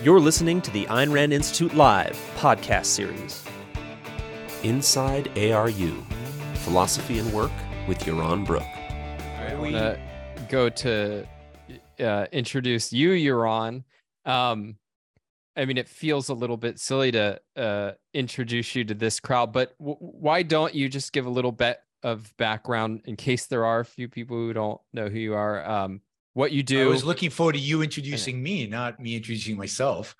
You're listening to the Ayn Rand Institute Live podcast series. Inside ARU Philosophy and Work with Yaron Brook. I want to go to uh, introduce you, Yaron. Um, I mean, it feels a little bit silly to uh, introduce you to this crowd, but w- why don't you just give a little bit of background in case there are a few people who don't know who you are? Um, what you do. I was looking forward to you introducing me, not me introducing myself.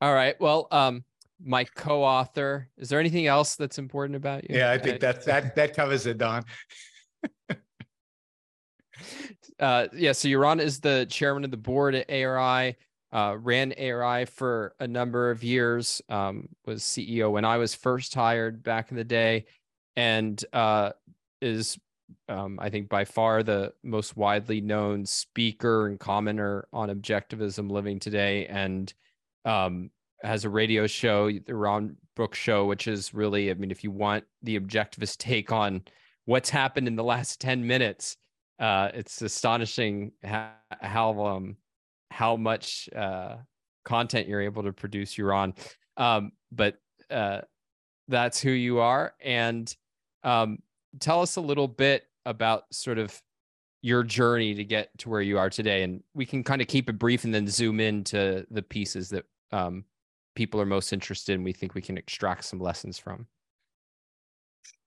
All right. Well, um, my co-author. Is there anything else that's important about you? Yeah, I think that that that covers it, Don. uh, yeah. So Yaron is the chairman of the board at ARI. Uh, ran ARI for a number of years. Um, was CEO when I was first hired back in the day, and uh, is um, I think by far the most widely known speaker and commenter on objectivism living today, and um, has a radio show, the Yaron Brook Show, which is really, I mean, if you want the objectivist take on what's happened in the last ten minutes, uh, it's astonishing how how, um, how much uh, content you're able to produce. Yaron, um, but uh, that's who you are, and um, tell us a little bit about sort of your journey to get to where you are today and we can kind of keep it brief and then zoom into the pieces that um, people are most interested in we think we can extract some lessons from.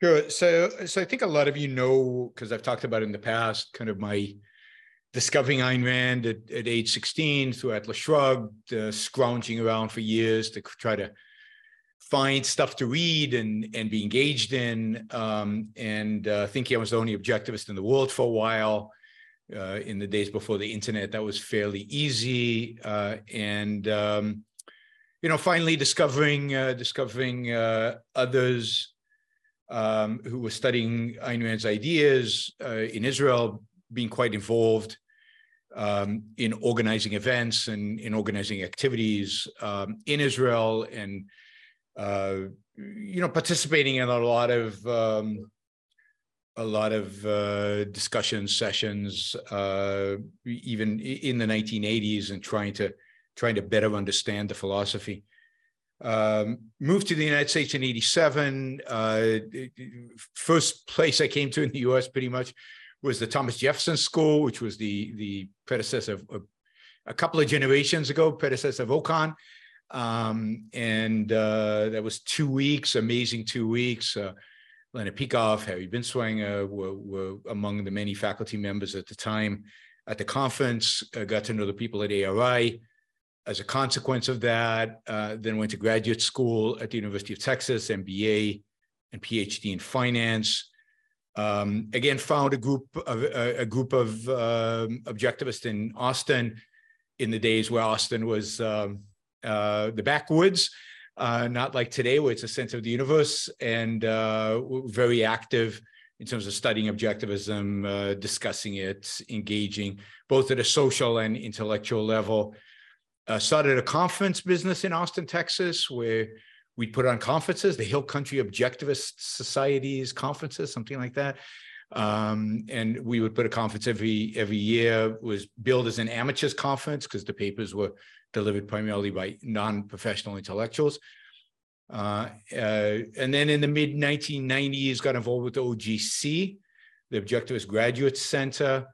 Sure. So so i think a lot of you know because i've talked about in the past kind of my discovering Ayn Rand at, at age 16 through Atlas Shrugged, uh, scrounging around for years to try to find stuff to read and and be engaged in um, and uh, thinking I was the only objectivist in the world for a while uh, in the days before the internet. That was fairly easy uh, and um, you know finally discovering uh, discovering uh, others um, who were studying Ayn Rand's ideas uh, in Israel being quite involved um, in organizing events and in organizing activities um, in Israel and uh, you know, participating in a lot of um, a lot of uh, discussion sessions, uh, even in the 1980s, and trying to trying to better understand the philosophy. Um, moved to the United States in '87. Uh, first place I came to in the U.S. pretty much was the Thomas Jefferson School, which was the the predecessor of, a couple of generations ago, predecessor of Ocon. Um, and uh, that was two weeks, amazing two weeks. Uh, Leonard Peikoff, Harry Binswanger were, were among the many faculty members at the time at the conference, uh, got to know the people at ARI. As a consequence of that, uh, then went to graduate school at the University of Texas, MBA and PhD in finance. Um, again, found a group of a, a group of um, objectivists in Austin in the days where Austin was um, uh, the backwoods, uh, not like today where it's a sense of the universe and uh, very active in terms of studying objectivism, uh, discussing it, engaging both at a social and intellectual level. Uh, started a conference business in Austin, Texas, where we'd put on conferences, the Hill Country Objectivist Societies conferences, something like that. Um, and we would put a conference every every year. It was billed as an amateurs conference because the papers were delivered primarily by non-professional intellectuals. Uh, uh, and then in the mid 1990s, got involved with the OGC, the Objectivist Graduate Center.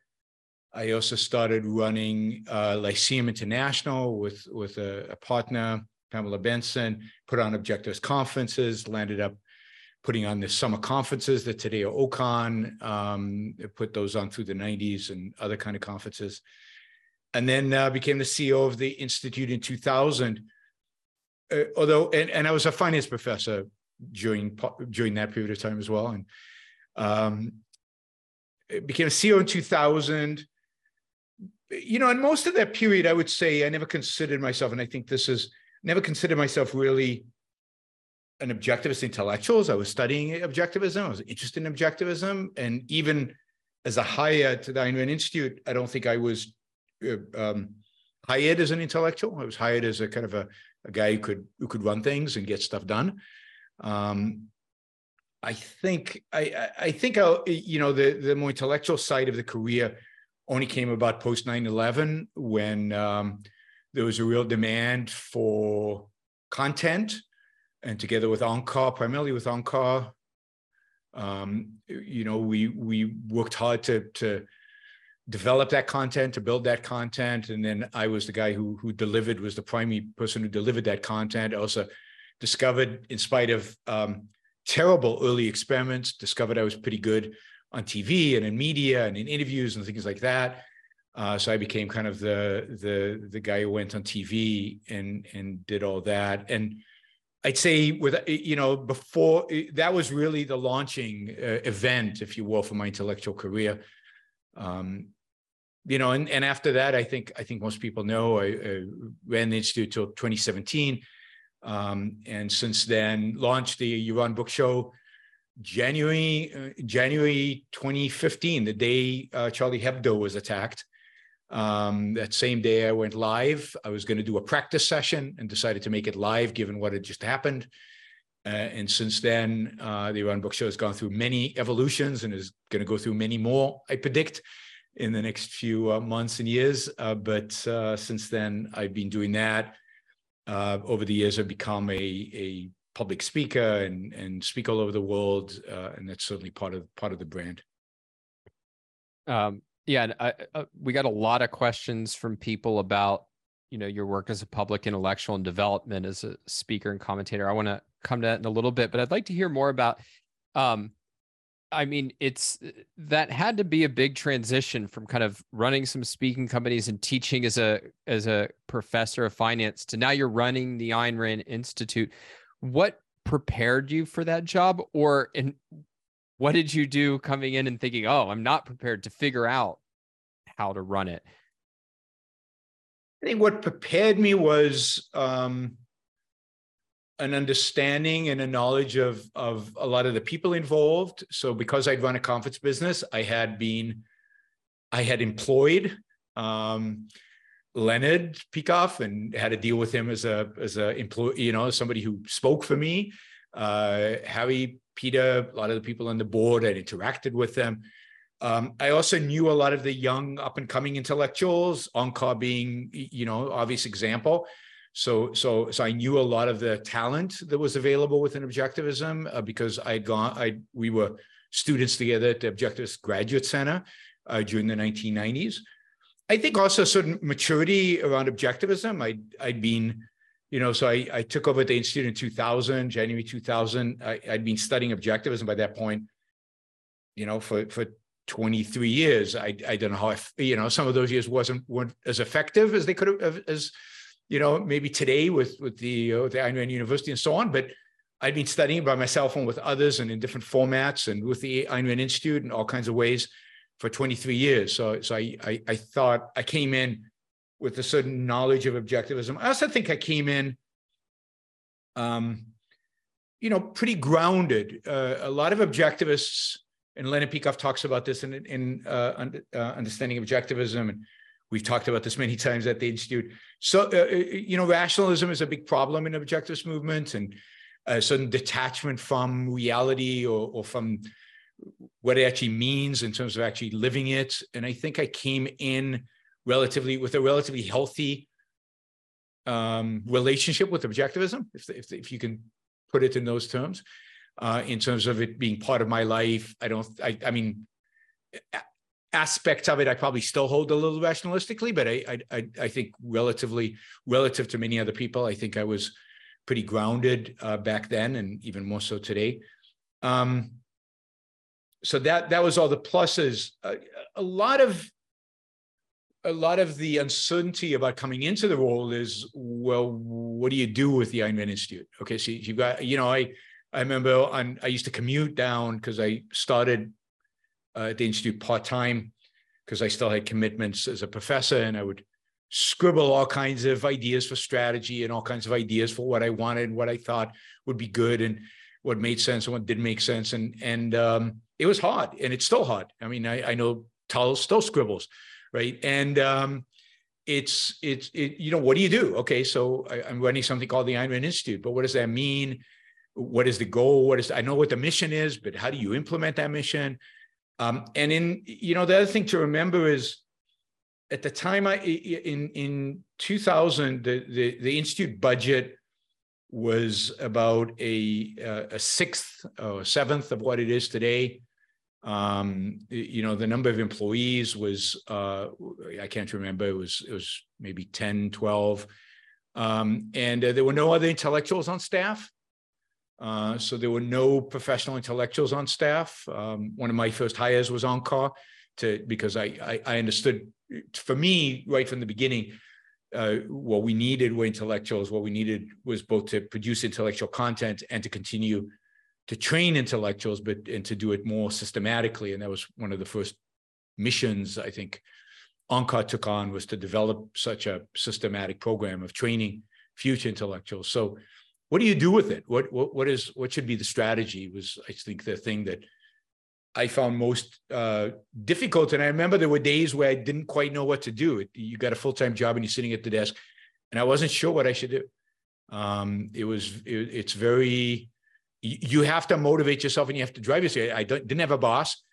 I also started running uh, Lyceum International with with a, a, partner, Pamela Benson. Put on Objectivist conferences. Landed up putting on the summer conferences that today are Ocon. Um, put those on through the 90s and other kind of conferences and then uh, became the CEO of the institute in 2000. Uh, although, and, and I was a finance professor during during that period of time as well, and um, became a CEO in 2000. You know, in most of that period, I would say I never considered myself, and I think this is never considered myself really an objectivist intellectual. I was studying objectivism. I was interested in objectivism, and even as a hire to the Ayn Rand Institute, I don't think I was um, hired as an intellectual. I was hired as a kind of a, a guy who could who could run things and get stuff done. Um, I think I I think I you know the the more intellectual side of the career only came about post 9-11 when um, there was a real demand for content, and together with Onkar, primarily with Onkar, um, you know, we we worked hard to to develop that content, to build that content, and then I was the guy who who delivered, was the primary person who delivered that content. I also discovered, in spite of um, terrible early experiments, discovered I was pretty good on TV and in media and in interviews and things like that. Uh, so I became kind of the the the guy who went on TV and and did all that. And I'd say with you know before that was really the launching uh, event, if you will, for my intellectual career. Um, you know, and, and after that, I think I think most people know I, I ran the institute till 2017, um, and since then launched the Yaron Brook Show January uh, January 2015, the day uh, Charlie Hebdo was attacked. Um, that same day, I went live. I was going to do a practice session and decided to make it live, given what had just happened. Uh, and since then, uh, the Yaron Brook Show has gone through many evolutions and is going to go through many more, I predict, in the next few uh, months and years. Uh, but uh, since then, I've been doing that. Uh, over the years, I've become a, a public speaker and and speak all over the world, uh, and that's certainly part of part of the brand. Um, yeah, I, uh, we got a lot of questions from people about you know your work as a public intellectual and development as a speaker and commentator. I want to come to that in a little bit, but I'd like to hear more about. Um, I mean, it's that had to be a big transition from kind of running some speaking companies and teaching as a as a professor of finance to now you're running the Ayn Rand Institute. What prepared you for that job or and what did you do coming in and thinking oh i'm not prepared to figure out how to run it i think what prepared me was um, an understanding and a knowledge of of a lot of the people involved so because i'd run a conference business i had been i had employed um, Leonard Peikoff and had to deal with him as a as a employee, you know, somebody who spoke for me. Uh, Harry, Peter, a lot of the people on the board, I'd interacted with them. Um, I also knew a lot of the young up and coming intellectuals, Onkar being, you know, obvious example. So, so, so I knew a lot of the talent that was available within Objectivism uh, because I'd gone, I we were students together at the Objectivist Graduate Center uh, during the 1990s. I think also certain maturity around objectivism. I'd I'd been, you know, so I, I took over at the institute in 2000, January 2000. I, I'd been studying objectivism by that point, you know, for for 23 years. I I don't know how I, you know some of those years wasn't weren't as effective as they could have as you know maybe today with with the uh, with the Ayn Rand University and so on, but. I'd been studying by myself and with others and in different formats and with the Ayn Rand Institute in all kinds of ways for 23 years. So, so I, I, I thought I came in with a certain knowledge of objectivism. I also think I came in, um, you know, pretty grounded. Uh, a lot of objectivists, and Leonard Peikoff talks about this in, in uh, uh, understanding objectivism, and we've talked about this many times at the institute. So, uh, uh, you know, rationalism is a big problem in objectivist movement, and a certain detachment from reality or, or from what it actually means in terms of actually living it. And I think I came in relatively with a relatively healthy um, relationship with objectivism, if, if, if you can put it in those terms, uh, in terms of it being part of my life. I don't, I, I mean, aspects of it I probably still hold a little rationalistically, but I, I, I think relatively relative to many other people, I think I was pretty grounded uh, back then, and even more so today. Um, so that that was all the pluses. Uh, a lot of a lot of the uncertainty about coming into the role is well, what do you do with the Rand Institute? Okay, so you've got you know I I remember on I used to commute down because I started at the institute part time because I still had commitments as a professor and I would scribble all kinds of ideas for strategy and all kinds of ideas for what I wanted and what I thought would be good and what made sense and what didn't make sense and and um, it was hard and it's still hard. I mean, I, I know Tal still scribbles, right? And um, it's it's it, you know what do you do? Okay, so I, am running something called the Rand Institute, but what does that mean? What is the goal? What is I know what the mission is, but how do you implement that mission? Um, and in you know the other thing to remember is at the time I in in 2000 the the, the institute budget was about a a sixth or seventh of what it is today. Um, you know, the number of employees was uh, I can't remember. It was it was maybe 10, 12. Um, and uh, there were no other intellectuals on staff. Uh, so there were no professional intellectuals on staff. Um, one of my first hires was Onkar to because I, I, I understood for me right from the beginning uh, what we needed were intellectuals. What we needed was both to produce intellectual content and to continue to train intellectuals, but and to do it more systematically. And that was one of the first missions I think Onkar took on was to develop such a systematic program of training future intellectuals. So, what do you do with it? What what what is what should be the strategy? Was I think the thing that I found most uh, difficult. And I remember there were days where I didn't quite know what to do. You got a full time job and you're sitting at the desk, and I wasn't sure what I should do. Um, it was it, it's very you have to motivate yourself and you have to drive yourself. I didn't have a boss.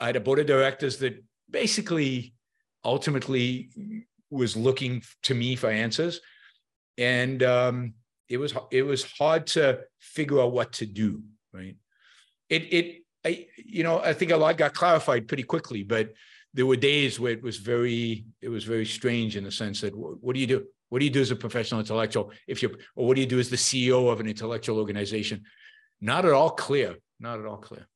I had a board of directors that basically ultimately was looking to me for answers, and um, it was it was hard to figure out what to do. Right. It it I, you know, I think a lot got clarified pretty quickly, but there were days where it was very, it was very strange in the sense that what do you do? What do you do as a professional intellectual if you, or what do you do as the CEO of an intellectual organization? Not at all clear. Not at all clear.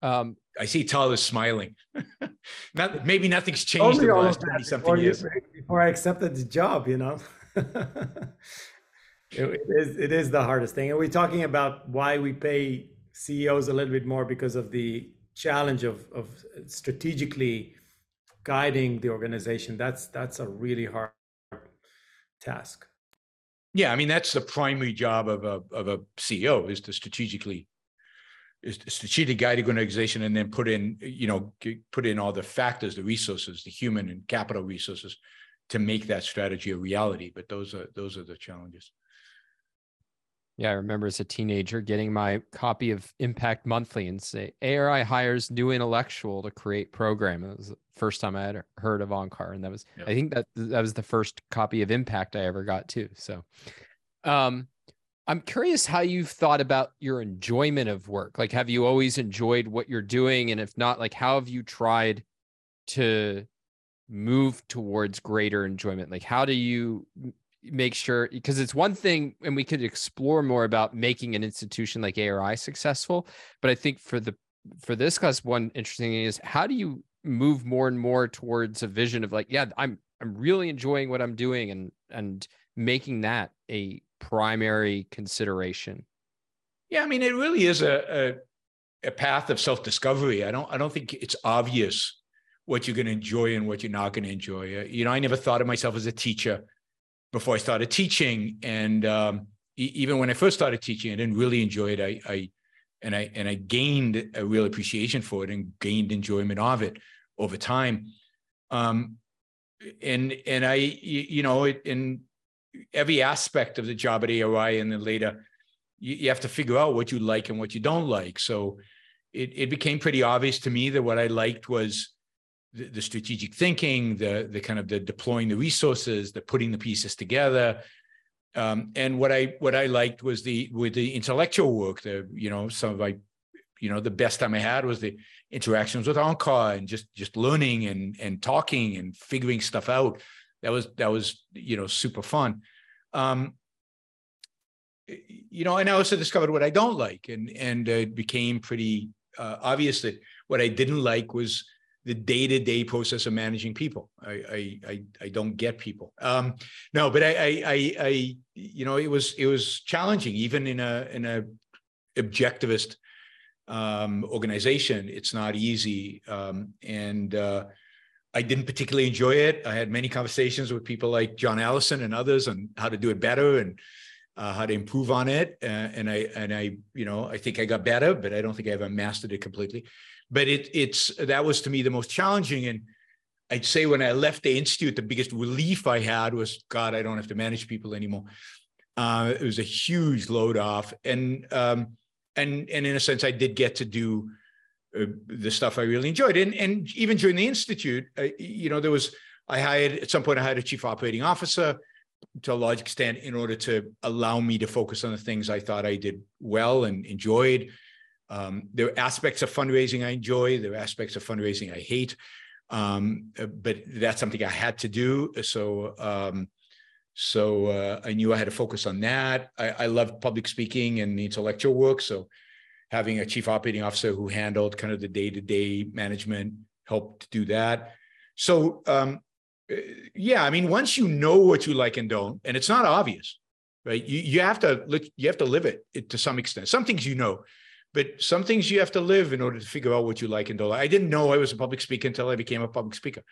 Um, I see Tyler smiling. Not maybe nothing's changed in the last twenty something years. before I accepted the job, you know. it, is it is the hardest thing, and we're talking about why we pay CEOs a little bit more because of the challenge of, of strategically guiding the organization. That's that's a really hard task. Yeah, I mean that's the primary job of a of a CEO is to strategically is to strategic guide the organization and then put in you know put in all the factors, the resources, the human and capital resources to make that strategy a reality. But those are those are the challenges. Yeah, I remember as a teenager getting my copy of Impact Monthly and say ARI hires new intellectual to create program. It was the first time I had heard of Onkar, and that was. I think that that was the first copy of Impact I ever got too. So, um, I'm curious how you've thought about your enjoyment of work. Like, have you always enjoyed what you're doing, and if not, like, how have you tried to move towards greater enjoyment? Like, how do you make sure because it's one thing and we could explore more about making an institution like ARI successful but I think for the for this class one interesting thing is how do you move more and more towards a vision of like yeah I'm I'm really enjoying what I'm doing and and making that a primary consideration yeah I mean it really is a a, a path of self-discovery I don't I don't think it's obvious what you're going to enjoy and what you're not going to enjoy you know I never thought of myself as a teacher before I started teaching. And um, e- even when I first started teaching, I didn't really enjoy it. I, I and I and I gained a real appreciation for it and gained enjoyment of it over time. Um, and and I you know in every aspect of the job at ARI and then later you, you have to figure out what you like and what you don't like. So it, it became pretty obvious to me that what I liked was the, the, strategic thinking, the the kind of the deploying the resources, the putting the pieces together. Um, and what I what I liked was the with the intellectual work. The you know some of my you know the best time I had was the interactions with Onkar and just just learning and and talking and figuring stuff out. That was that was you know super fun. Um, you know, and I also discovered what I don't like, and and it became pretty uh, obvious that what I didn't like was the day-to-day process of managing people. I I I, I don't get people. Um, no, but I, I I I you know it was it was challenging even in a in a objectivist um, organization. It's not easy, um, and uh, I didn't particularly enjoy it. I had many conversations with people like John Allison and others on how to do it better and. Uh, how to improve on it, uh, and I and I, you know, I think I got better, but I don't think I ever mastered it completely but it it's that was to me the most challenging and i'd say when i left the institute the biggest relief i had was god i don't have to manage people anymore uh, it was a huge load off and um, and and in a sense i did get to do uh, the stuff I really enjoyed. And and even during the institute, you know, there was I hired at some point I hired a chief operating officer to a large extent in order to allow me to focus on the things I thought I did well and enjoyed. Um, there are aspects of fundraising I enjoy. There are aspects of fundraising I hate. Um, uh, but that's something I had to do. So, um, so uh, I knew I had to focus on that. I, I loved public speaking and intellectual work. So, having a chief operating officer who handled kind of the day-to-day management helped do that. So, um, uh, yeah, I mean, once you know what you like and don't, and it's not obvious, right? You you have to you have to live it to some extent. Some things you know, but some things you have to live in order to figure out what you like and don't like. I didn't know I was a public speaker until I became a public speaker.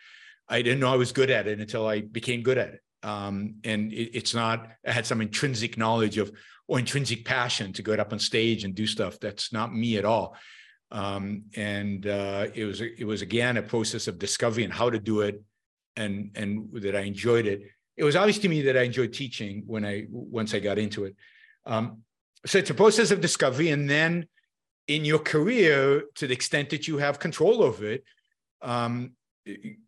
I didn't know I was good at it until I became good at it. Um, and it, it's not, I had some intrinsic knowledge of or intrinsic passion to get up on stage and do stuff. That's not me at all. Um, and uh, it was it was again a process of discovering how to do it, and and that I enjoyed it. It was obvious to me that I enjoyed teaching when I once I got into it. Um, so it's a process of discovery, and then in your career, to the extent that you have control over it, um,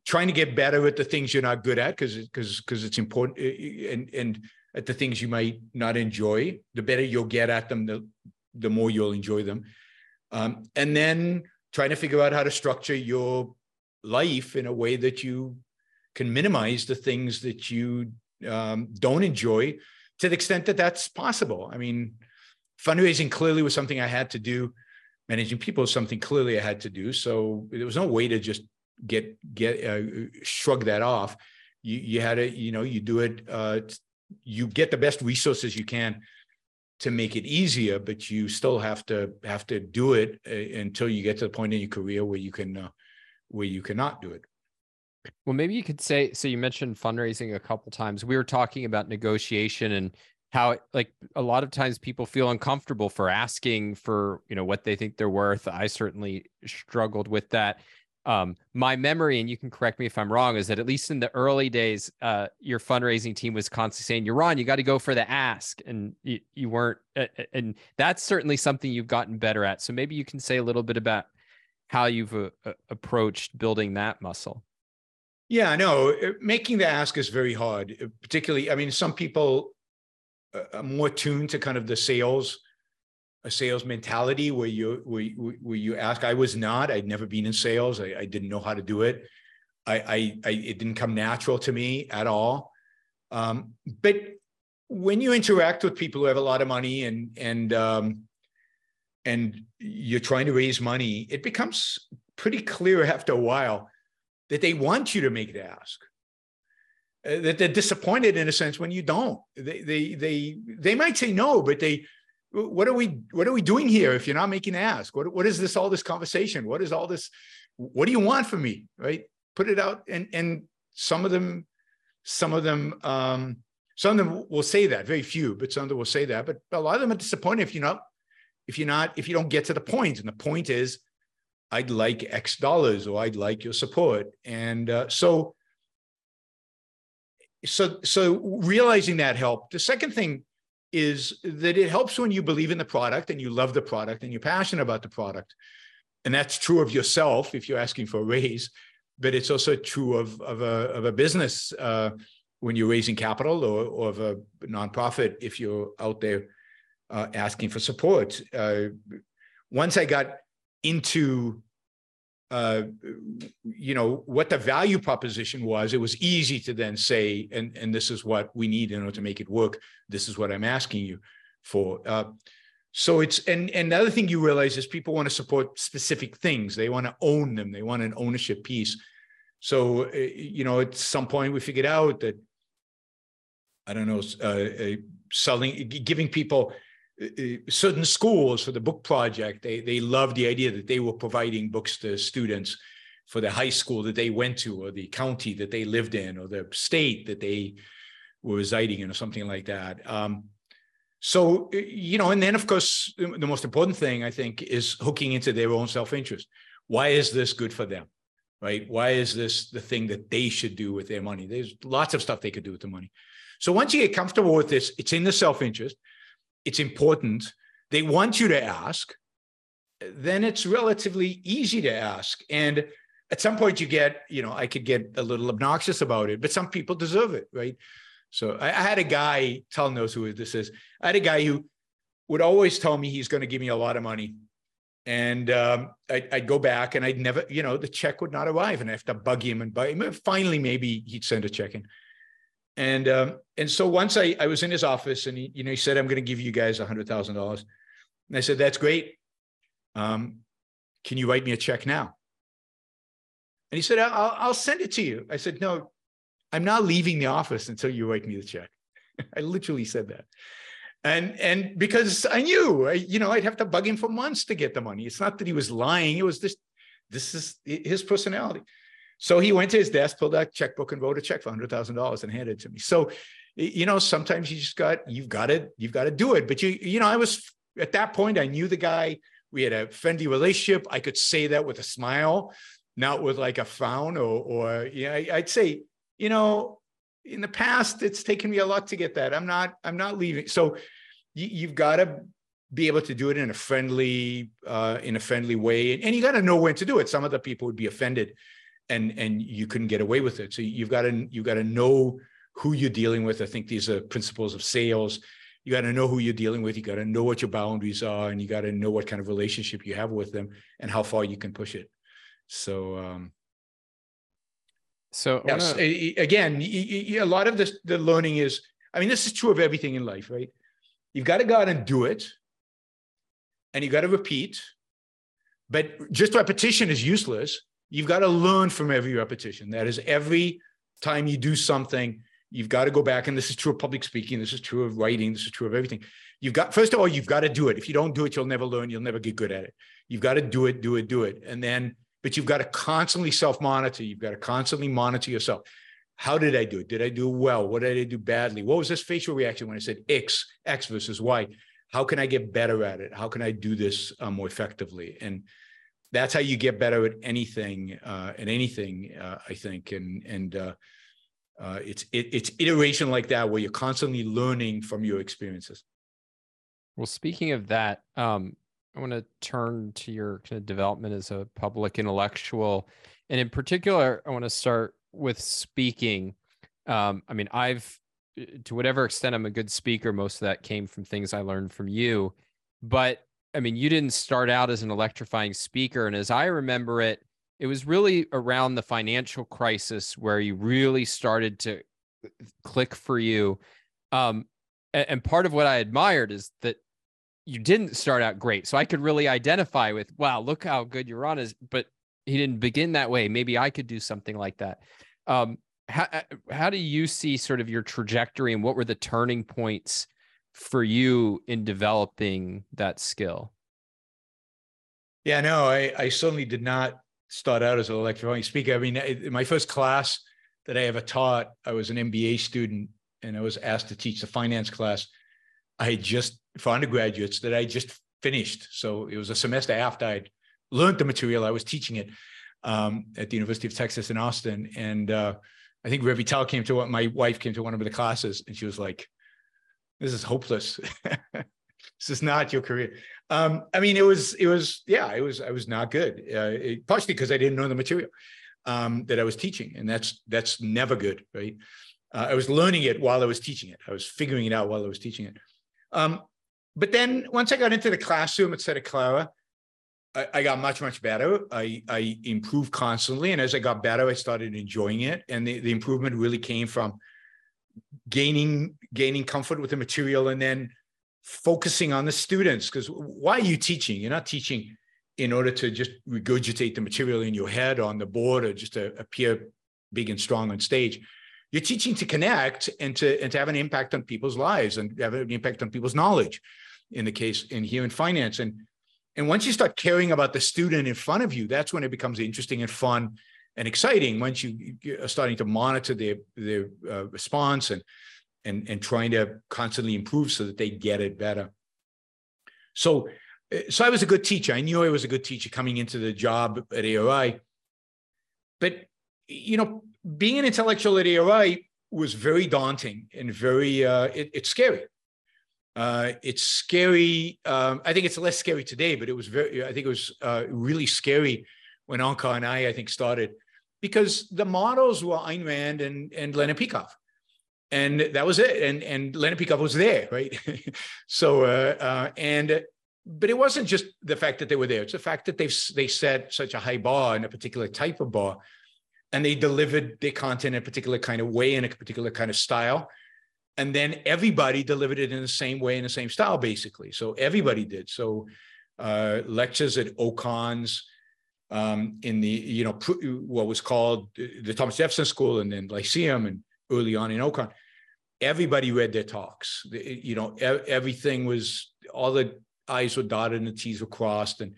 trying to get better at the things you're not good at because because because it's important and and at the things you might not enjoy the better you'll get at them the the more you'll enjoy them. Um, and then trying to figure out how to structure your life in a way that you can minimize the things that you um, don't enjoy to the extent that that's possible. I mean fundraising clearly was something i had to do managing people is something clearly I had to do. So there was no way to just get get uh, shrug that off. You you had to you know you do it. Uh, you get the best resources you can to make it easier, but you still have to have to do it uh, until you get to the point in your career where you can uh, where you cannot do it. Well, maybe you could say so. You mentioned fundraising a couple times. We were talking about negotiation and how like a lot of times people feel uncomfortable for asking for you know what they think they're worth. I certainly struggled with that. Um, my memory and you can correct me if i'm wrong is that at least in the early days uh, your fundraising team was constantly saying Yaron you got to go for the ask and you, you weren't uh, and that's certainly something you've gotten better at. So maybe you can say a little bit about how you've uh, approached building that muscle. Yeah no making the ask is very hard particularly i mean some people uh, more tuned to kind of the sales a sales mentality where you where, where you ask. I was not. I'd never been in sales. I, I didn't know how to do it. I, I, I it didn't come natural to me at all. Um, but when you interact with people who have a lot of money and and um, and you're trying to raise money it becomes pretty clear after a while that they want you to make the ask that they're disappointed in a sense when you don't. They they they they might say no, but they what are we what are we doing here if you're not making ask? What what is this all this conversation? What is all this? What do you want from me? Right? Put it out and and some of them some of them um some of them will say that very few but some of them will say that but a lot of them are disappointed if you're not if you're not if you don't get to the point. point and the point is i'd like x dollars or i'd like your support and uh, so so so realizing that helped. The second thing is that it helps when you believe in the product and you love the product and you're passionate about the product. And that's true of yourself if you're asking for a raise but it's also true of, of, a, of a business uh, when you're raising capital or, or of a nonprofit if you're out there uh, asking for support. Uh, once i got into uh, you know what the value proposition was it was easy to then say and and this is what we need in order to make it work. This is what i'm asking you for. Uh, so it's and and the other thing you realize is people want to support specific things. They want to own them. They want an ownership piece. So uh, you know at some point we figured out that i don't know uh, uh selling giving people certain schools for the book project, they, they loved the idea that they were providing books to students for the high school that they went to, or the county that they lived in, or the state that they were residing in, or something like that. Um, so, uh, you know, and then of course, the most important thing I think is hooking into their own self interest. Why is this good for them? Right? Why is this the thing that they should do with their money? There's lots of stuff they could do with the money. So once you get comfortable with this, it's in the self interest it's important. They want you to ask. then it's relatively easy to ask. And at some point you get, you know, I could get a little obnoxious about it, but some people deserve it, right? So I, I had a guy, Tal knows who this is. I had a guy who would always tell me he's going to give me a lot of money. And um, I'd, I'd, go back and I'd never, you know, the check would not arrive and I have to bug him and bug him. Finally, maybe he'd send a check in. And um, and so once I, I was in his office and he, you know, he said, I'm going to give you guys a hundred thousand dollars. And I said, that's great. Um, can you write me a check now? And he said, I'll, I'll send it to you. I said, no, I'm not leaving the office until you write me the check. I literally said that. And, and because I knew, I, you know, I'd have to bug him for months to get the money. It's not that he was lying. It was this, this is his personality. So he went to his desk, pulled out a checkbook and wrote a check for hundred thousand dollars and handed it to me. So, you know, sometimes you just got, you've got to, you've got to do it. But you, you know, I was at that point, I knew the guy. We had a friendly relationship. I could say that with a smile, not with like a frown or, or yeah, you know, I'd say, you know, in the past, it's taken me a lot to get that. I'm not, I'm not leaving. So you, you've got to be able to do it in a friendly, uh, in a friendly way, and, and you got to know when to do it. Some of the people would be offended, and and you couldn't get away with it. So you've got to you've got to know who you're dealing with. I think these are principles of sales you got to know who you're dealing with. You got to know what your boundaries are, and you got to know what kind of relationship you have with them and how far you can push it. So, um, so yes, wanna... again, a lot of this, the learning is. I mean, this is true of everything in life, right? You've got to go out and do it, and you got to repeat. But just repetition is useless. You've got to learn from every repetition. That is, every time you do something, You've got to go back, and this is true of public speaking. This is true of writing. This is true of everything. You've got first of all, you've got to do it. If you don't do it, you'll never learn. You'll never get good at it. You've got to do it, do it, do it, and then. But you've got to constantly self-monitor. You've got to constantly monitor yourself. How did I do it? Did I do well? What did I do badly? What was this facial reaction when I said X, X versus Y? How can I get better at it? How can I do this uh, more effectively? And that's how you get better at anything, uh, at anything, uh, I think. And and uh, uh, it's it, it's iteration like that where you're constantly learning from your experiences. Well, speaking of that, um, I want to turn to your kind of development as a public intellectual, and in particular, I want to start with speaking. Um, I mean, I've to whatever extent I'm a good speaker, most of that came from things I learned from you. But I mean, you didn't start out as an electrifying speaker, and as I remember it, it was really around the financial crisis where you really started to click for you. Um, and, part of what I admired is that you didn't start out great. So I could really identify with, wow, look how good Yaron is. But he didn't begin that way. Maybe I could do something like that. Um, how, uh, how do you see sort of your trajectory and what were the turning points for you in developing that skill? Yeah, no, I, I certainly did not start out as an electrifying speaker. I mean, in my first class that I ever taught, I was an MBA student and I was asked to teach the finance class. I just, for undergraduates, that I just finished. So it was a semester after I'd learned the material, I was teaching it um, at the University of Texas in Austin. And uh, I think Revital came to what my wife came to one of the classes and she was like, this is hopeless. this is not your career. Um, I mean, it was, it was, yeah, it was, I was not good, uh, it, partially because I didn't know the material um, that I was teaching, and that's that's never good, right? Uh, I was learning it while I was teaching it. I was figuring it out while I was teaching it. Um, but then once I got into the classroom at Santa Clara, I, I, got much much better. I I improved constantly, and as I got better, I started enjoying it, and the, the improvement really came from gaining gaining comfort with the material, and then focusing on the students. Because why are you teaching? You're not teaching in order to just regurgitate the material in your head on the board or just to appear big and strong on stage. You're teaching to connect and to and to have an impact on people's lives and have an impact on people's knowledge in the case in here in finance. And and once you start caring about the student in front of you that's when it becomes interesting and fun and exciting once you are starting to monitor their their uh, response and and, and trying to constantly improve so that they get it better. So, eh, so I was a good teacher. I knew I was a good teacher coming into the job at ARI. But, you know, being an intellectual at ARI was very daunting and very, uh, it, it's scary Uh, it's scary. Um, I think it's less scary today, but it was very. I think it was uh, really scary when Onkar and I, I think, started because the models were Ayn Rand and and Leonard Peikoff, and that was it. And and Leonard Peikoff was there, right? so uh, uh, and but it wasn't just the fact that they were there; it's the fact that they've they set such a high bar in a particular type of bar, and they delivered their content in a particular kind of way in a particular kind of style. And then everybody delivered it in the same way in the same style, basically. So everybody did. So uh, lectures at Ocons, um, in the you know what was called the Thomas Jefferson School and then Lyceum and early on in Ocon, everybody read their talks. You know, everything was all the I's were dotted and the T's were crossed, and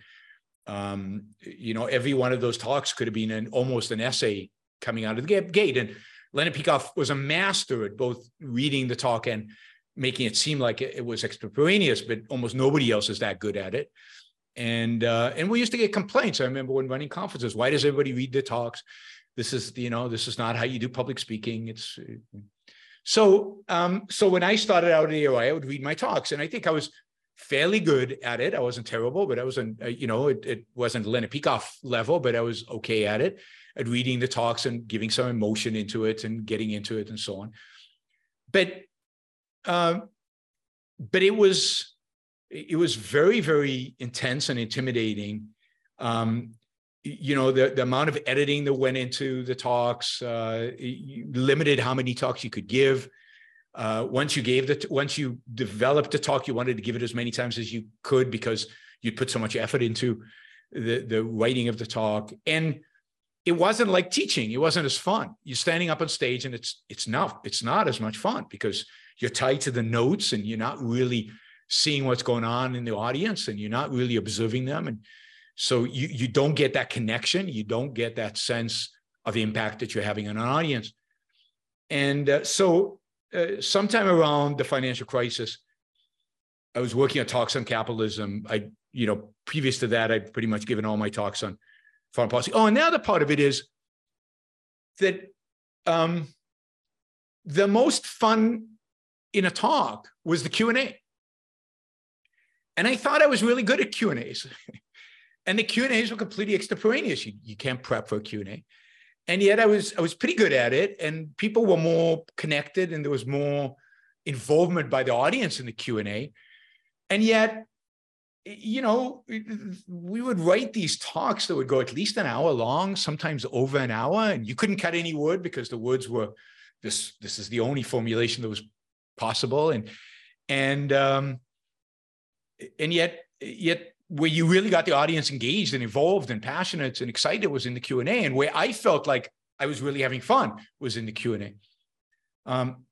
um, you know, every one of those talks could have been an almost an essay coming out of the gate. And Leonard Peikoff was a master at both reading the talk and making it seem like it was extemporaneous, but almost nobody else is that good at it. And uh, and we used to get complaints. I remember when running conferences, why does everybody read the talks? This is you know this is not how you do public speaking. It's so um, so when I started out at ARI, I would read my talks, and I think I was fairly good at it. I wasn't terrible, but I wasn't uh, you know it, it wasn't Leonard Peikoff level, but I was okay at it at reading the talks and giving some emotion into it and getting into it and so on. But um, but it was it was very, very intense and intimidating. Um, you know, the, the amount of editing that went into the talks, uh, limited how many talks you could give. Uh, once you gave the, once you developed the talk, you wanted to give it as many times as you could because you'd put so much effort into the, the writing of the talk. And it wasn't like teaching. It wasn't as fun. You're standing up on stage and it's, it's not, it's not as much fun because you're tied to the notes and you're not really seeing what's going on in the audience and you're not really observing them. And so you you don't get that connection. You don't get that sense of impact that you're having on an audience. And uh, so uh, sometime around the financial crisis i was working on talks on capitalism. I you know previous to that i'd pretty much given all my talks on foreign policy. Oh and the other part of it is that um, the most fun in a talk was the q&a and I thought I was really good at Q and the Q and A's were completely extemporaneous. You, you can't prep for a Q and yet I was I was pretty good at it, and people were more connected, and there was more involvement by the audience in the Q and yet. You know, we would write these talks that would go at least an hour long, sometimes over an hour, and you couldn't cut any wood because the woods were this. This is the only formulation that was possible, and and um, and yet yet where you really got the audience engaged and involved and passionate and excited was in the Q and where I felt like I was really having fun was in the Q and A. Um,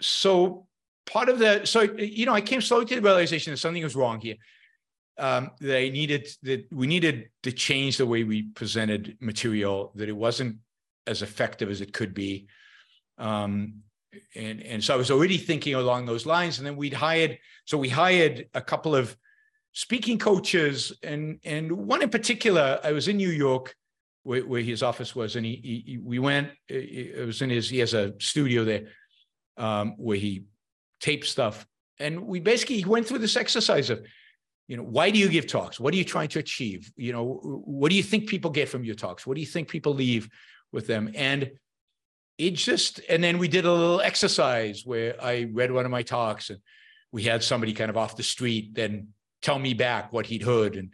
so part of the so you know I came slowly to the realization that something was wrong here. Um, that I needed that we needed to change the way we presented material. That it wasn't as effective as it could be. Um, and and so I was already thinking along those lines. And then we'd hired, so we hired a couple of speaking coaches, and and one in particular. I was in New York, where, where his office was, and he, he, we went. It was in his. He has a studio there, um, where he tapes stuff, and we basically went through this exercise of. You know, why do you give talks? What are you trying to achieve? You know, what do you think people get from your talks? What do you think people leave with them? And it just and then we did a little exercise where I read one of my talks and we had somebody kind of off the street then tell me back what he'd heard. And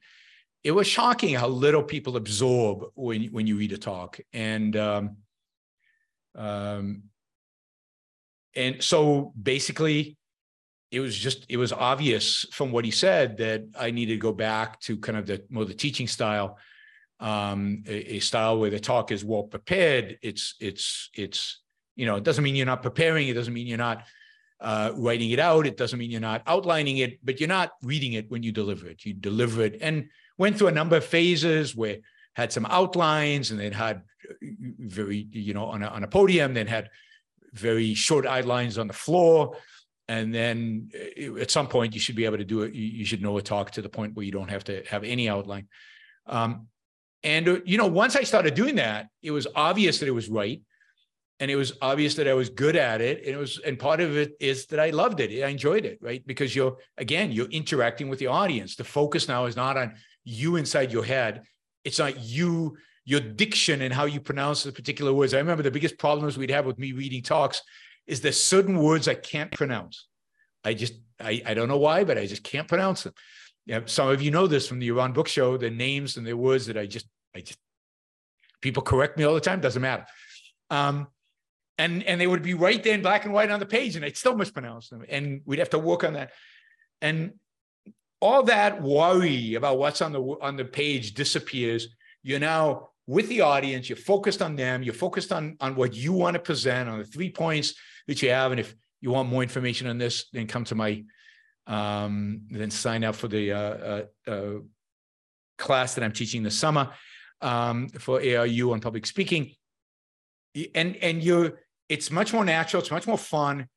it was shocking how little people absorb when when you read a talk. And um, um, and so basically it was just it was obvious from what he said that I needed to go back to kind of the more the teaching style um, a, a, style where the talk is well prepared. It's it's it's you know it doesn't mean you're not preparing. It doesn't mean you're not uh, writing it out. It doesn't mean you're not outlining it, but you're not reading it when you deliver it. You deliver it and went through a number of phases where had some outlines and then had very you know on a, on a podium then had very short outlines on the floor and then uh, at some point you should be able to do it you should know a talk to the point where you don't have to have any outline um, and, uh, you know, once I started doing that, it was obvious that it was right. and it was obvious that I was good at it. And it was, and part of it is that I loved it. I enjoyed it, right? Because you're again, you're interacting with the audience. The focus now is not on you inside your head. It's not you, your diction and how you pronounce the particular words. I remember the biggest problems we'd have with me reading talks is there's certain words I can't pronounce. I just I, I don't know why, but I just can't pronounce them. Some of you know this from the Yaron Brook Show. The names and the words that I just I just people correct me all the time. Doesn't matter. Um, and and they would be right there in black and white on the page, and I'd still mispronounce them, and we'd have to work on that. And all that worry about what's on the on the page disappears. You're now with the audience. You're focused on them. You're focused on on what you want to present on the three points that you have. And if you want more information on this, then come to my um, then sign up for the uh, uh, uh, class that I'm teaching this summer um, for ARU on public speaking. And and you're it's much more natural. It's much more fun,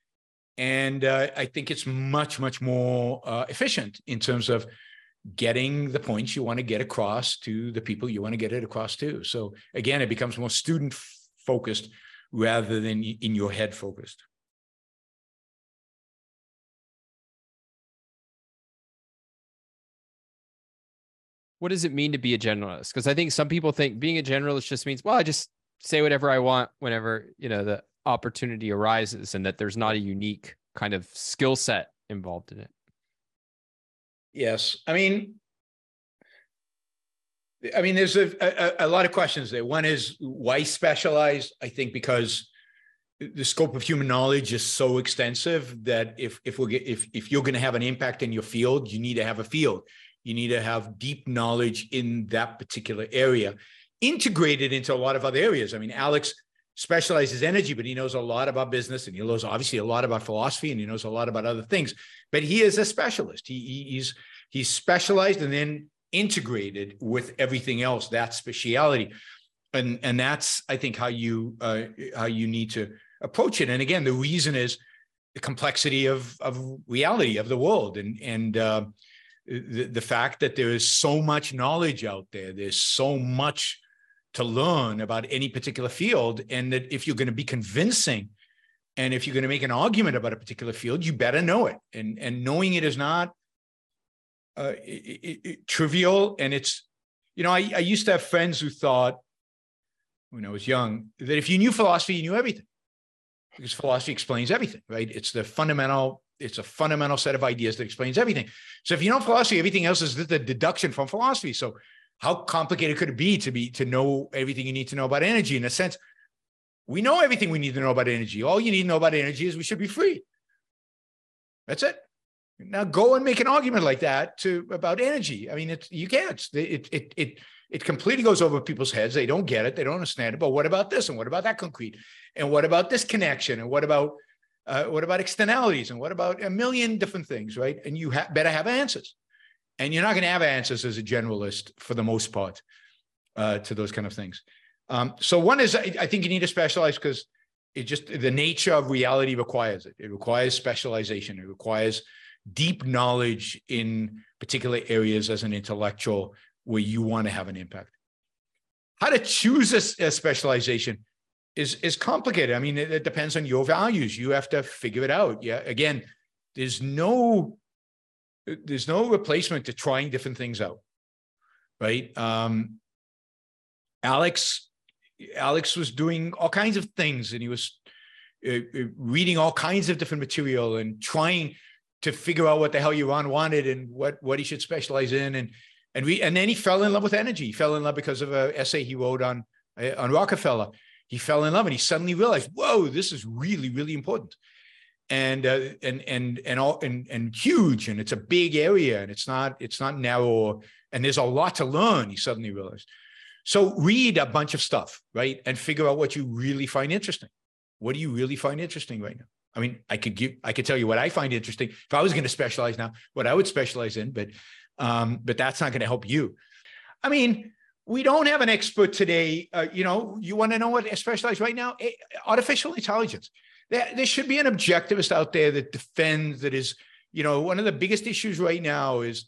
and uh, I think it's much much more uh, efficient in terms of getting the points you want to get across to the people you want to get it across to. So again, it becomes more student focused rather than in your head focused. What does it mean to be a generalist? Because I think some people think being a generalist just means, well, I just say whatever I want whenever, you know, the opportunity arises and that there's not a unique kind of skill set involved in it. Yes. I mean, I mean, there's a, a, a, lot of questions there. One is why specialize? I think because the scope of human knowledge is so extensive that if if we if if you're going to have an impact in your field, you need to have a field. You need to have deep knowledge in that particular area, integrated into a lot of other areas. I mean, Alex specializes energy, but he knows a lot about business and he knows obviously a lot about philosophy and he knows a lot about other things. But he is a specialist. He, he he's he's specialized and then integrated with everything else. That speciality, and and that's I think how you uh, how you need to approach it. And again, the reason is the complexity of of reality of the world and and uh, the, the fact that there is so much knowledge out there. There's so much to learn about any particular field. And that if you're going to be convincing and if you're going to make an argument about a particular field, you better know it. And, and knowing it is not uh, it, it, trivial. And it's, you know, I, I used to have friends who thought when I was young that if you knew philosophy, you knew everything because philosophy explains everything, right? It's the fundamental, it's a fundamental set of ideas that explains everything. So if you know philosophy, everything else is the deduction from philosophy. So how complicated could it be to be to know everything you need to know about energy? In a sense, we know everything we need to know about energy. All you need to know about energy is we should be free. That's it. Now go and make an argument like that to about energy. I mean, it's you can't. It it it it completely goes over people's heads. They don't get it. They don't understand it. But what about this? And what about that concrete? And what about this connection? And what about uh, what about externalities? And what about a million different things, right? And you ha- better have answers and you're not going to have answers as a generalist for the most part uh, to those kind of things. Um, so one is I, I think you need to specialize because it just the nature of reality requires it. It requires specialization. It requires deep knowledge in particular areas as an intellectual where you want to have an impact. How to choose a, a specialization is is complicated. I mean, it, it depends on your values. You have to figure it out. Yeah. Again, there's no there's no replacement to trying different things out right um, alex alex was doing all kinds of things and he was uh, uh, reading all kinds of different material and trying to figure out what the hell Yaron wanted and what what he should specialize in and and we and then he fell in love with energy he fell in love because of an essay he wrote on uh, on rockefeller he fell in love and he suddenly realized whoa this is really really important. And uh, and and and all and and huge and it's a big area and it's not it's not narrow and there's a lot to learn he suddenly realized. So read a bunch of stuff right and figure out what you really find interesting. What do you really find interesting right now? I mean i could give i could tell you what i find interesting. If i was going to specialize now what i would specialize in but um but that's not going to help you. I mean we don't have an expert today uh, you know you want to know what I specialize right now artificial intelligence there, there should be an objectivist out there that defends that is, you know, one of the biggest issues right now is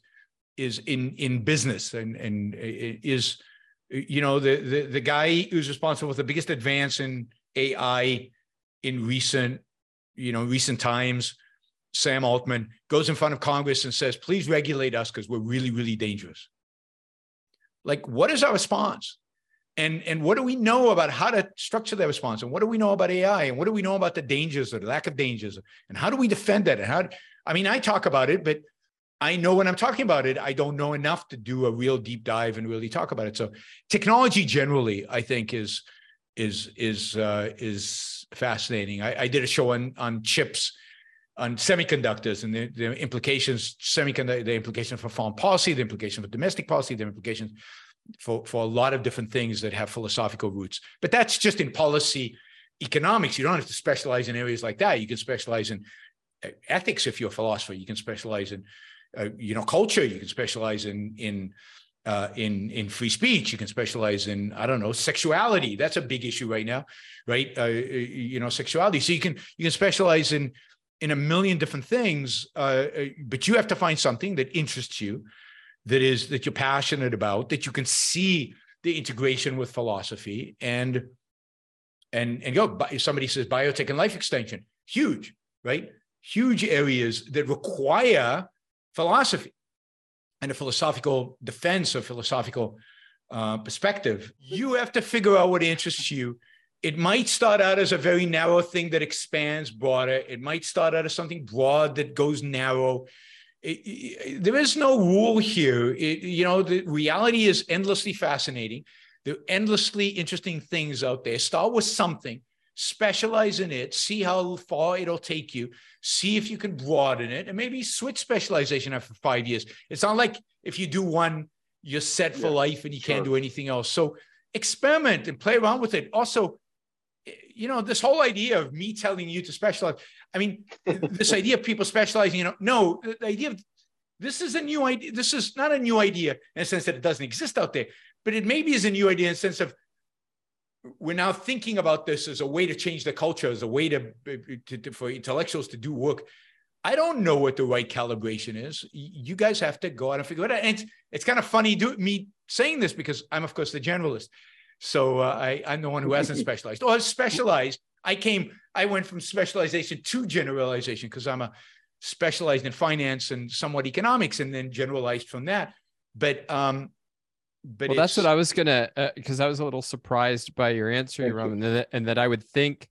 is in in business and and is you know the the the guy who's responsible for the biggest advance in AI in recent, you know, recent times. Sam Altman goes in front of Congress and says, please regulate us because we're really, really dangerous. Like, what is our response? And, and what do we know about how to structure that response? And what do we know about AI? And what do we know about the dangers or the lack of dangers? And how do we defend that? And how, I mean, I talk about it, but I know when I'm talking about it, I don't know enough to do a real deep dive and really talk about it. So technology generally, I think is is is uh, is fascinating. I, I did a show on on chips, on semiconductors and the, the implications, semiconductor, the implications for foreign policy, the implications for domestic policy, the implications for for a lot of different things that have philosophical roots. But that's just in policy economics. You don't have to specialize in areas like that. You can specialize in uh, ethics if you're a philosopher. You can specialize in uh, you know culture you can specialize in in uh, in in free speech you can specialize in i don't know sexuality that's a big issue right now right uh, you know sexuality so you can you can specialize in in a million different things uh, uh, but you have to find something that interests you that is that you're passionate about that you can see the integration with philosophy and and and go somebody says biotech and life extension huge right huge areas that require philosophy and a philosophical defense or philosophical uh, perspective, you have to figure out what interests you. It might start out as a very narrow thing that expands broader. It might start out as something broad that goes narrow. It, it, there is no rule here. It, you know, the reality is endlessly fascinating. There are endlessly interesting things out there. Start with something specialize in it, see how far it'll take you, see if you can broaden it, and maybe switch specialization after five years. It's not like if you do one, you're set for yeah, life and you sure. can't do anything else. So experiment and play around with it. Also, you know, this whole idea of me telling you to specialize. I mean, this idea of people specializing, you know, no, the idea of this is a new idea. This is not a new idea in the sense that it doesn't exist out there, but it maybe is a new idea in the sense of we're now thinking about this as a way to change the culture, as a way to, to, to, for intellectuals to do work. I don't know what the right calibration is. You guys have to go out and figure it out. And it's, it's kind of funny do, me saying this because I'm, of course, the generalist. So uh, I, I'm the one who hasn't specialized. Or specialized. I came, I went from specialization to generalization because I'm a specialized in finance and somewhat economics, and then generalized from that. But um, but well, that's what I was gonna because uh, I was a little surprised by your answer, Ram, and that, and that I would think,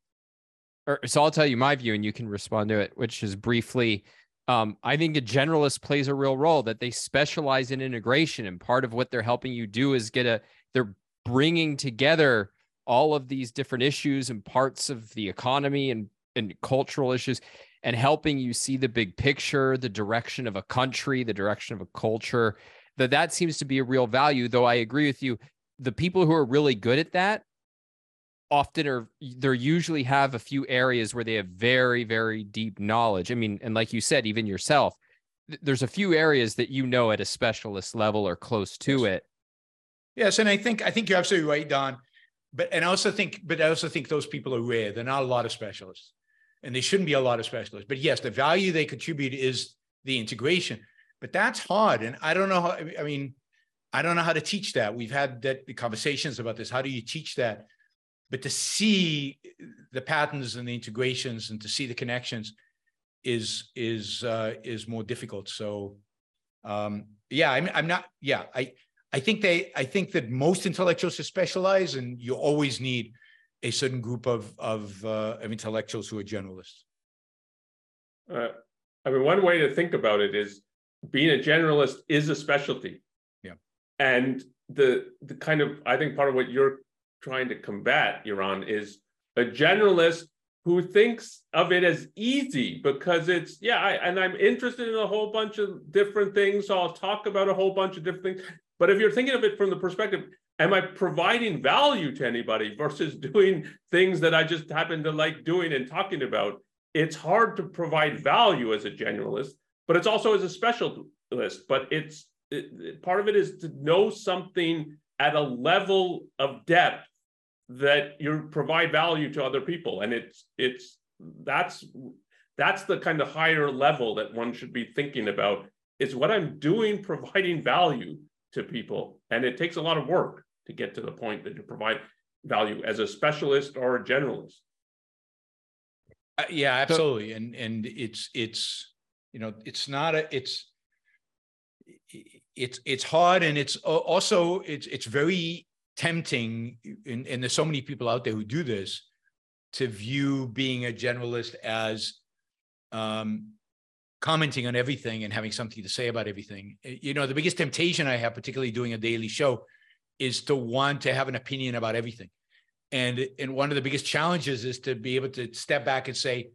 or so I'll tell you my view, and you can respond to it, which is briefly. Um, I think a generalist plays a real role that they specialize in integration, and part of what they're helping you do is get a they're bringing together all of these different issues and parts of the economy and and cultural issues and helping you see the big picture, the direction of a country, the direction of a culture that that seems to be a real value. Though i agree with you the people who are really good at that often are they usually have a few areas where they have very very deep knowledge. I mean and like you said even yourself there's a few areas that you know at a specialist level or close to it yes and i think i think you're absolutely right don but and i also think but i also think those people are rare they're not a lot of specialists and they shouldn't be a lot of specialists but yes the value they contribute is the integration but that's hard. And I don't know how, I mean, I don't know how to teach that. We've had that conversations about this. How do you teach that? But to see the patterns and the integrations and to see the connections is is uh, is more difficult. So um, yeah, I'm I'm not. Yeah, I I think they I think that most intellectuals are specialized, and you always need a certain group of of, uh, of intellectuals who are generalists. Uh, I mean, one way to think about it is being a generalist is a specialty. Yeah. And the the kind of I think part of what you're trying to combat, Yaron, is a generalist who thinks of it as easy because it's yeah, I, and I'm interested in a whole bunch of different things. So I'll talk about a whole bunch of different things. But if you're thinking of it from the perspective, am I providing value to anybody versus doing things that I just happen to like doing and talking about? It's hard to provide value as a generalist but it's also as a specialist. But it's it, part of it is to know something at a level of depth that you provide value to other people, and it's it's that's that's the kind of higher level that one should be thinking about. Is what I'm doing providing value to people, and it takes a lot of work to get to the point that you provide. value as a specialist or a generalist. Uh, yeah, absolutely. and and it's it's you know it's not a it's it's it's hard and it's also it's it's very tempting and, and there's so many people out there who do this to view being a generalist as um, commenting on everything and having something to say about everything. Eh, you know, the biggest temptation I have, particularly doing a daily show, is to want to have an opinion about everything. And and one of the biggest challenges is to be able to step back and say,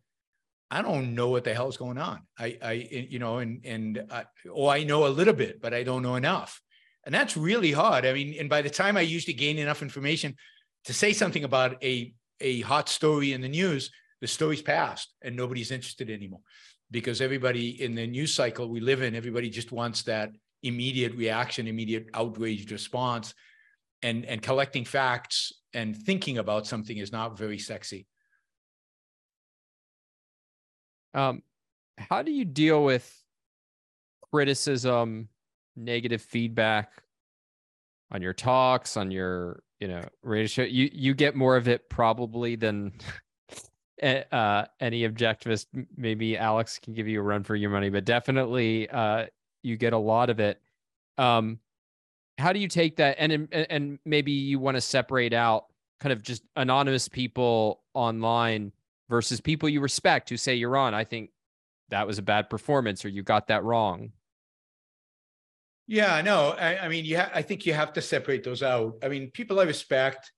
I don't know what the hell is going on. I, I, eh, you know, and and I, or I know a little bit, but I don't know enough, and that's really hard. I mean, and by the time I usually gain enough information to say something about a a hot story in the news, the story's passed and nobody's interested anymore because everybody in the news cycle we live in, everybody just wants that immediate reaction, immediate outraged response. And, and collecting facts and thinking about something is not very sexy. Um, how do you deal with criticism, negative feedback on your talks, on your you know radio show? You you get more of it probably than uh, any objectivist, maybe Alex can give you a run for your money, but definitely uh, you get a lot of it. Um, how do you take that? And and maybe you want to separate out kind of just anonymous people online versus people you respect who say Yaron. I think that was a bad performance or you got that wrong. Yeah, no, I, I mean, yeah, I think you have to separate those out. I mean, people I respect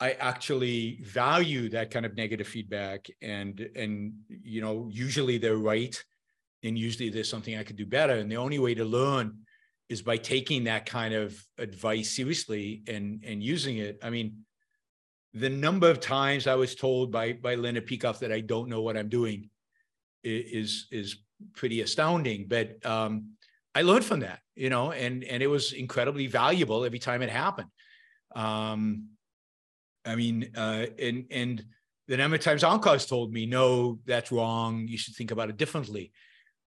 I actually value that kind of negative feedback and and you know usually they're right and usually there's something I could do better. And the only way to learn is by taking that kind of advice seriously and and using it. I mean the number of times I was told by by Leonard Peikoff that I don't know what I'm doing is is pretty astounding. But um I learned from that you know and and it was incredibly valuable every time it happened. Um I mean, uh, and and the number of times Onkar's told me, no, that's wrong. You should think about it differently.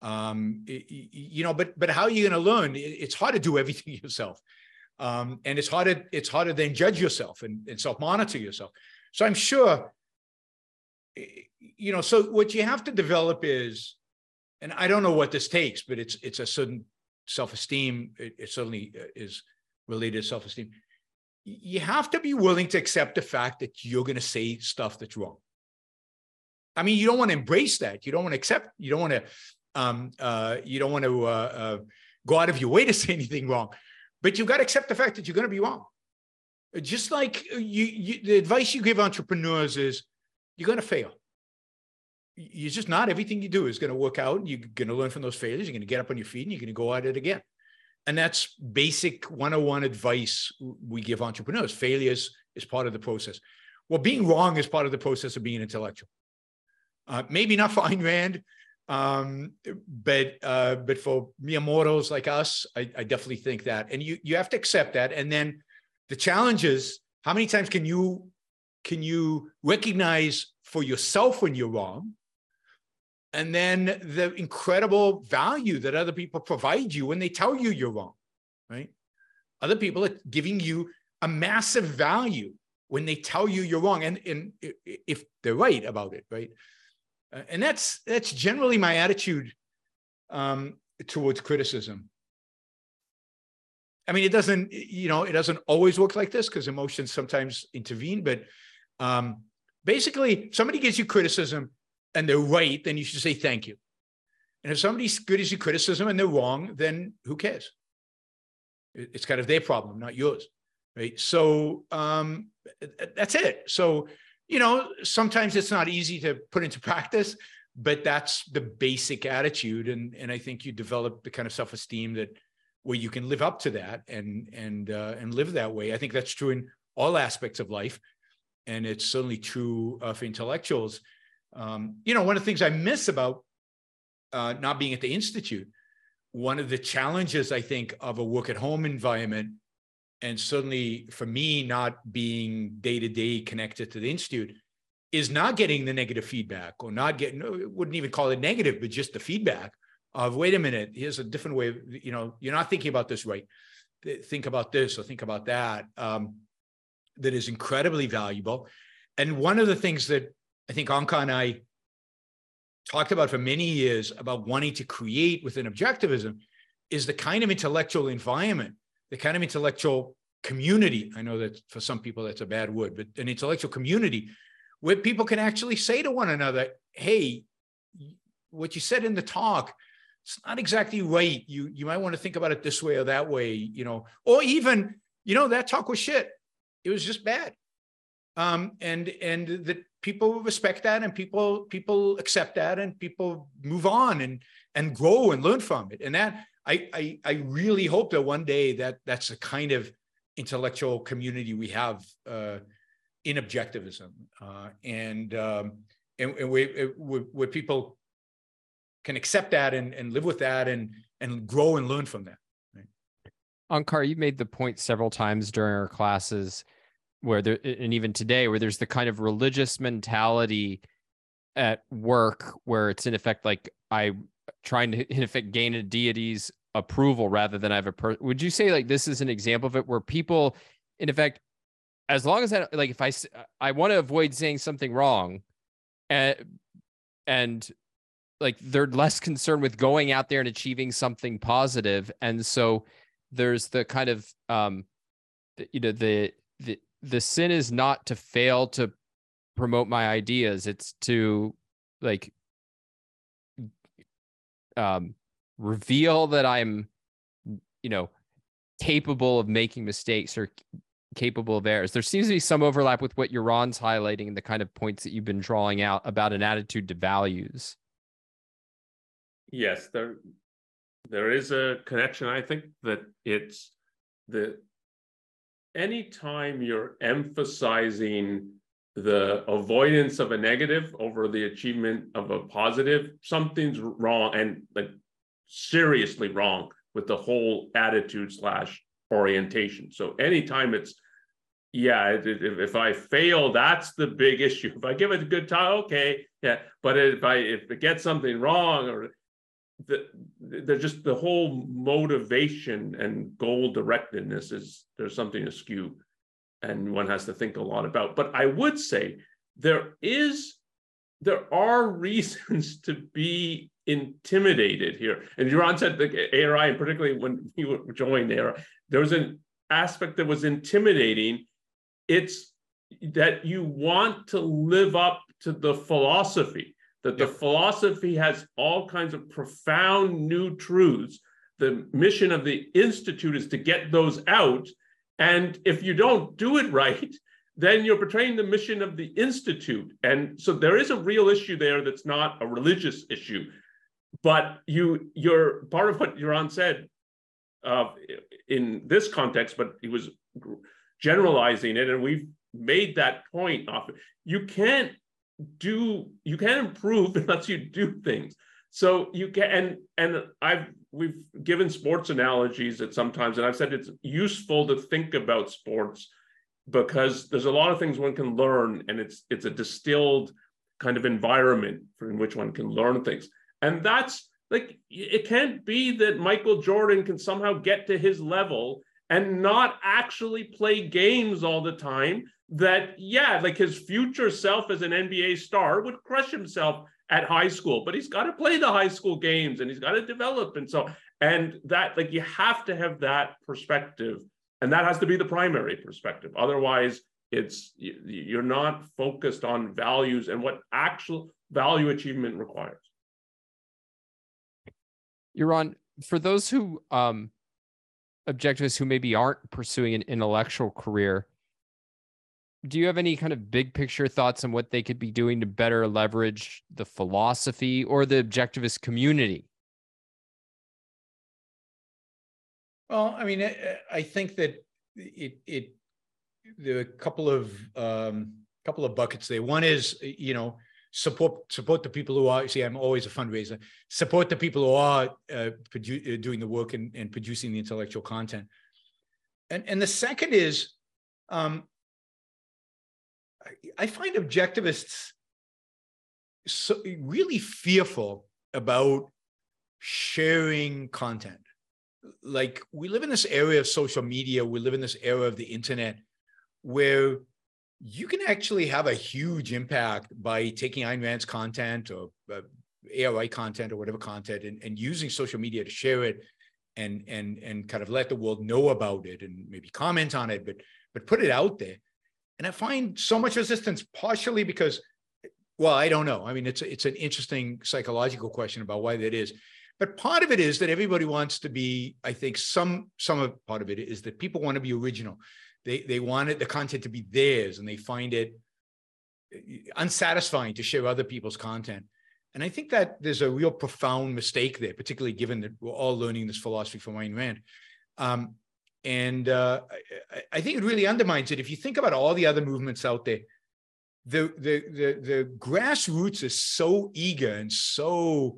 Um, it, you know, but but how are you going to learn? It's hard to do everything yourself, um, and it's harder. It's harder than judge yourself and, and self monitor yourself. So I'm sure, you know. So what you have to develop is, and I don't know what this takes, but it's it's a certain self esteem. It, it certainly uh, is related to self esteem you have to be willing to accept the fact that you're going to say stuff that's wrong. I mean, you don't want to embrace that. You don't want to accept. You don't want to. Um, uh, you don't want to uh, uh, go out of your way to say anything wrong, but you've got to accept the fact that you're going to be wrong. Just like you, you, the advice you give entrepreneurs is, you're going to fail. You're just not everything you do is going to work out. You're going to learn from those failures. You're going to get up on your feet and you're going to go at it again. And that's basic 101 advice we give entrepreneurs. Failures is part of the process. Well, being wrong is part of the process of being an intellectual. Uh, maybe not for Ayn Rand, um, but uh, but for mere mortals like us, I, I, definitely think that. And you you have to accept that. And then the challenge is how many times can you can you recognize for yourself when you're wrong and then the incredible value that other people provide you when they tell you you're wrong, right? Other people are giving you a massive value when they tell you you're wrong, and, and if they're right about it, right? Uh, and that's that's generally my attitude um, towards criticism. I mean, it doesn't, you know, it doesn't always work like this because emotions sometimes intervene. But um, basically, somebody gives you criticism, and they're right, then you should say thank you. And if somebody's good as your criticism and they're wrong, then who cares? It's kind of their problem, not yours. Right. So um, that's it. So, you know, sometimes it's not easy to put into practice, but that's the basic attitude. And, and I think you develop the kind of self-esteem that where you can live up to that and and uh, and live that way. I think that's true in all aspects of life. And it's certainly true uh, for intellectuals um, you know, one of the things I miss about uh, not being at the institute, one of the challenges I think of a work at home environment, and certainly for me not being day to day connected to the institute, is not getting the negative feedback or not getting. Wouldn't even call it negative, but just the feedback of wait a minute, here's a different way. Of, you know, you're not thinking about this right. Think about this or think about that. Um, that is incredibly valuable. And one of the things that I think Onkar and I talked about for many years about wanting to create within objectivism is the kind of intellectual environment, the kind of intellectual community. I know that for some people that's a bad word, but an intellectual community where people can actually say to one another, hey, what you said in the talk, it's not exactly right. You you might want to think about it this way or that way, you know, or even, you know, that talk was shit. It was just bad. Um, and and that people respect that and people people accept that and people move on and and grow and learn from it. And that I I, I really hope that one day that that's the kind of intellectual community we have uh, in objectivism uh, and um, and, and we, where people can accept that and, and live with that and and grow and learn from that. Right? Onkar, you made the point several times during our classes where there and even today where there's the kind of religious mentality at work where it's in effect like I trying to in effect gain a deity's approval rather than I have a per would you say like this is an example of it where people in effect as long as I like if I I want to avoid saying something wrong and and like they're less concerned with going out there and achieving something positive and so there's the kind of um you know the the the sin is not to fail to promote my ideas. It's to like um reveal that i'm you know capable of making mistakes or capable of errors. There seems to be some overlap with what Yaron's highlighting and the kind of points that you've been drawing out about an attitude to values. Yes there there is a connection i think that it's the anytime you're emphasizing the avoidance of a negative over the achievement of a positive something's wrong and like seriously wrong with the whole attitude slash orientation. So anytime it's yeah if, if i fail that's the big issue. If i give it a good time okay yeah. But if i if it gets something wrong or the, just the whole motivation and goal directedness is there's something askew and one has to think a lot about. But i would say there is there are reasons to be intimidated here. And Yaron said the ARI and particularly when you joined ARI there was an aspect that was intimidating. It's that you want to live up to the philosophy that the philosophy has all kinds of profound new truths. The mission of the Institute is to get those out. And if you don't do it right, then you're betraying the mission of the Institute. And so there is a real issue there that's not a religious issue. But you, you're part of what Yaron said uh, in this context, but he was generalizing it, and we've made that point often. You can't do you can't improve unless you do things. So you can and and i've we've given sports analogies at sometimes and i've said it's useful to think about sports because there's a lot of things one can learn and it's it's a distilled kind of environment in which one can learn things. And that's like it can't be that michael jordan can somehow get to his level and not actually play games all the time that yeah like his future self as an nba star would crush himself at high school but he's got to play the high school games and he's got to develop and so and that like you have to have that perspective and that has to be the primary perspective. Otherwise it's you're not focused on values and what actual value achievement requires. Yaron for those who um objectivists who maybe aren't pursuing an intellectual career do you have any kind of big picture thoughts on what they could be doing to better leverage the philosophy or the objectivist community? Well, I mean, I, think that it it the couple of um, couple of buckets there. One is you know support support the people who are. See, I'm always a fundraiser. Support the people who are uh, produ- uh, doing the work and, and producing the intellectual content. And and the second is um, I find objectivists so really fearful about sharing content. Like we live in this area of social media, we live in this era of the internet where you can actually have a huge impact by taking Ayn Rand's content or uh, ARI content or whatever content and, and using social media to share it and and and kind of let the world know about it and maybe comment on it, but but put it out there. And I find so much resistance, partially because, well, I don't know. I mean, it's it's an interesting psychological question about why that is. But part of it is that everybody wants to be, I think some some of part of it is that people want to be original. They they wanted the content to be theirs and they find it unsatisfying to share other people's content. And I think that there's a real profound mistake there, particularly given that we're all learning this philosophy from Ayn Rand. Um, and uh, I, I, think it really undermines it. If you think about all the other movements out there, the the the, the grassroots is so eager and so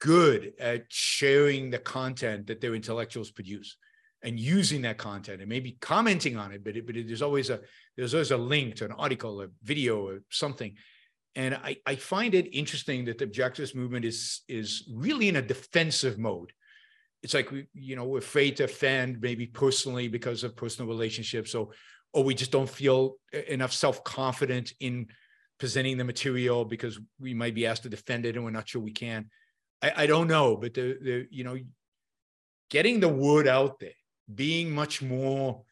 good at sharing the content that their intellectuals produce and using that content and maybe commenting on it, but, it, but it, there's always a there's always a link to an article, a video, or something. And I, I find it interesting that the objectivist movement is is really in a defensive mode. It's like we, you know, we're afraid to offend maybe personally because of personal relationships, or or we just don't feel enough self-confident in presenting the material because we might be asked to defend it and we're not sure we can. I, I don't know, but the the you know, getting the word out there, being much more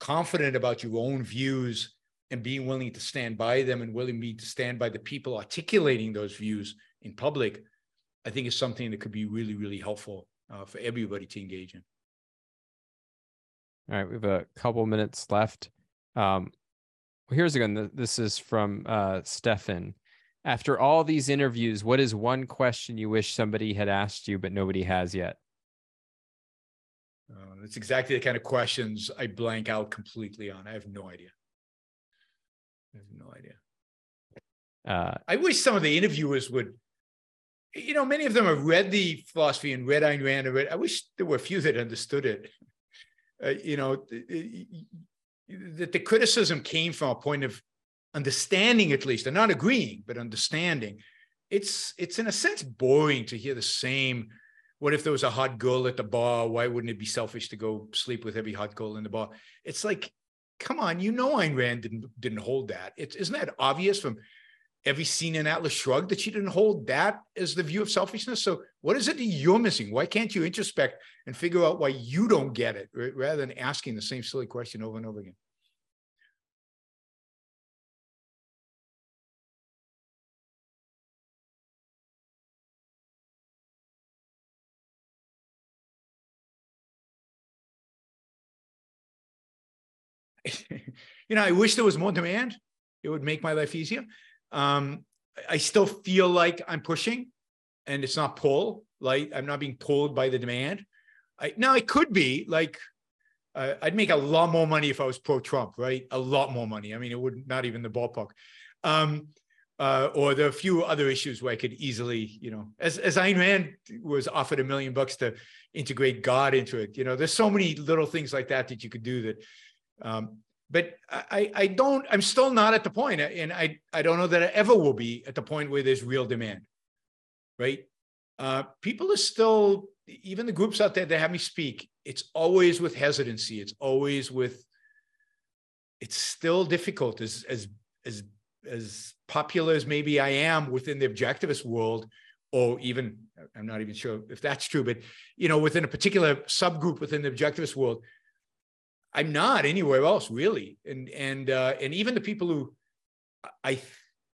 confident about your own views and being willing to stand by them and willing to stand by the people articulating those views in public, I think is something that could be really, really helpful uh, for everybody to engage in. All right, we have a couple minutes left. Um, well, here's again. This is from uh, Stefan. After all these interviews, what is one question you wish somebody had asked you but nobody has yet? Uh, that's exactly the kind of questions I blank out completely on. I have no idea. I have no idea. Uh, I wish some of the interviewers would, you know, many of them have read the philosophy and read Ayn Rand. Read, I wish there were a few that understood it. Uh, you know, that the criticism came from a point of understanding, at least, and not agreeing, but understanding. It's it's in a sense boring to hear the same. What if there was a hot girl at the bar? Why wouldn't it be selfish to go sleep with every hot girl in the bar? It's like come on, you know Ayn Rand didn't didn't hold that. It's isn't that obvious from every scene in Atlas Shrugged that she didn't hold that as the view of selfishness? So what is it that you're missing? Why can't you introspect and figure out why you don't get it rather than asking the same silly question over and over again? you know, I wish there was more demand. It would make my life easier. Um, I still feel like I'm pushing, and it's not pull. Like I'm not being pulled by the demand. I now it could be like uh, I'd make a lot more money if I was pro Trump, right? A lot more money. I mean, it would not even the ballpark. Um, uh, or there are a few other issues where I could easily, you know, as as Ayn Rand was offered a million bucks to integrate God into it. You know, there's so many little things like that that you could do that um, but I, I don't, I'm still not at the point, and I, I don't know that I ever will be at the point where there's real demand, right? Uh, people are still, even the groups out there that have me speak, it's always with hesitancy. It's always with, it's still difficult as, as, as, as popular as maybe I am within the objectivist world, or even, I'm not even sure if that's true, but, you know, within a particular subgroup within the objectivist world, I'm not anywhere else really. And and uh, and even the people who I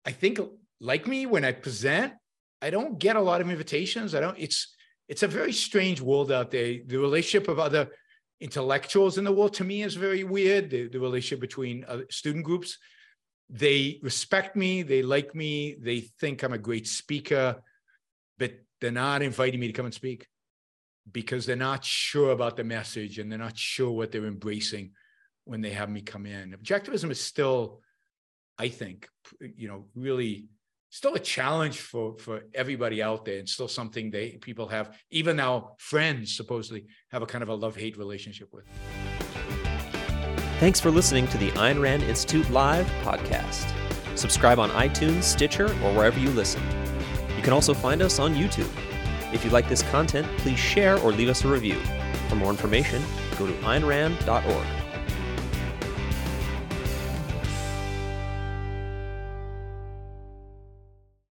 I think like me when I present, I don't get a lot of invitations. I don't. It's it's a very strange world out there. The relationship of other intellectuals in the world to me is very weird. The, the relationship between student groups, they respect me, they like me, they think I'm a great speaker, but they're not inviting me to come and speak because they're not sure about the message and they're not sure what they're embracing when they have me come in. Objectivism is still, I think, you know, really still a challenge for for everybody out there and still something they people have even now friends supposedly have a kind of a love-hate relationship with. Thanks for listening to the Ayn Rand Institute Live podcast. Subscribe on iTunes, Stitcher, or wherever you listen. You can also find us on YouTube. If you like this content, please share or leave us a review. For more information, go to aynrand.org.